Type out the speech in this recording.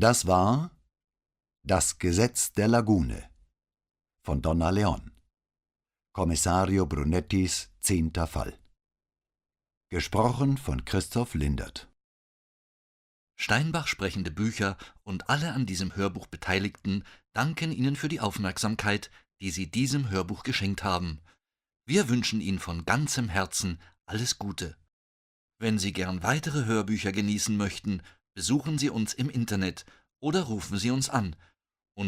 Das war Das Gesetz der Lagune von Donna Leon. Kommissario Brunettis zehnter Fall. Gesprochen von Christoph Lindert. Steinbach sprechende Bücher und alle an diesem Hörbuch Beteiligten danken Ihnen für die Aufmerksamkeit, die Sie diesem Hörbuch geschenkt haben. Wir wünschen Ihnen von ganzem Herzen alles Gute. Wenn Sie gern weitere Hörbücher genießen möchten, besuchen Sie uns im Internet oder rufen Sie uns an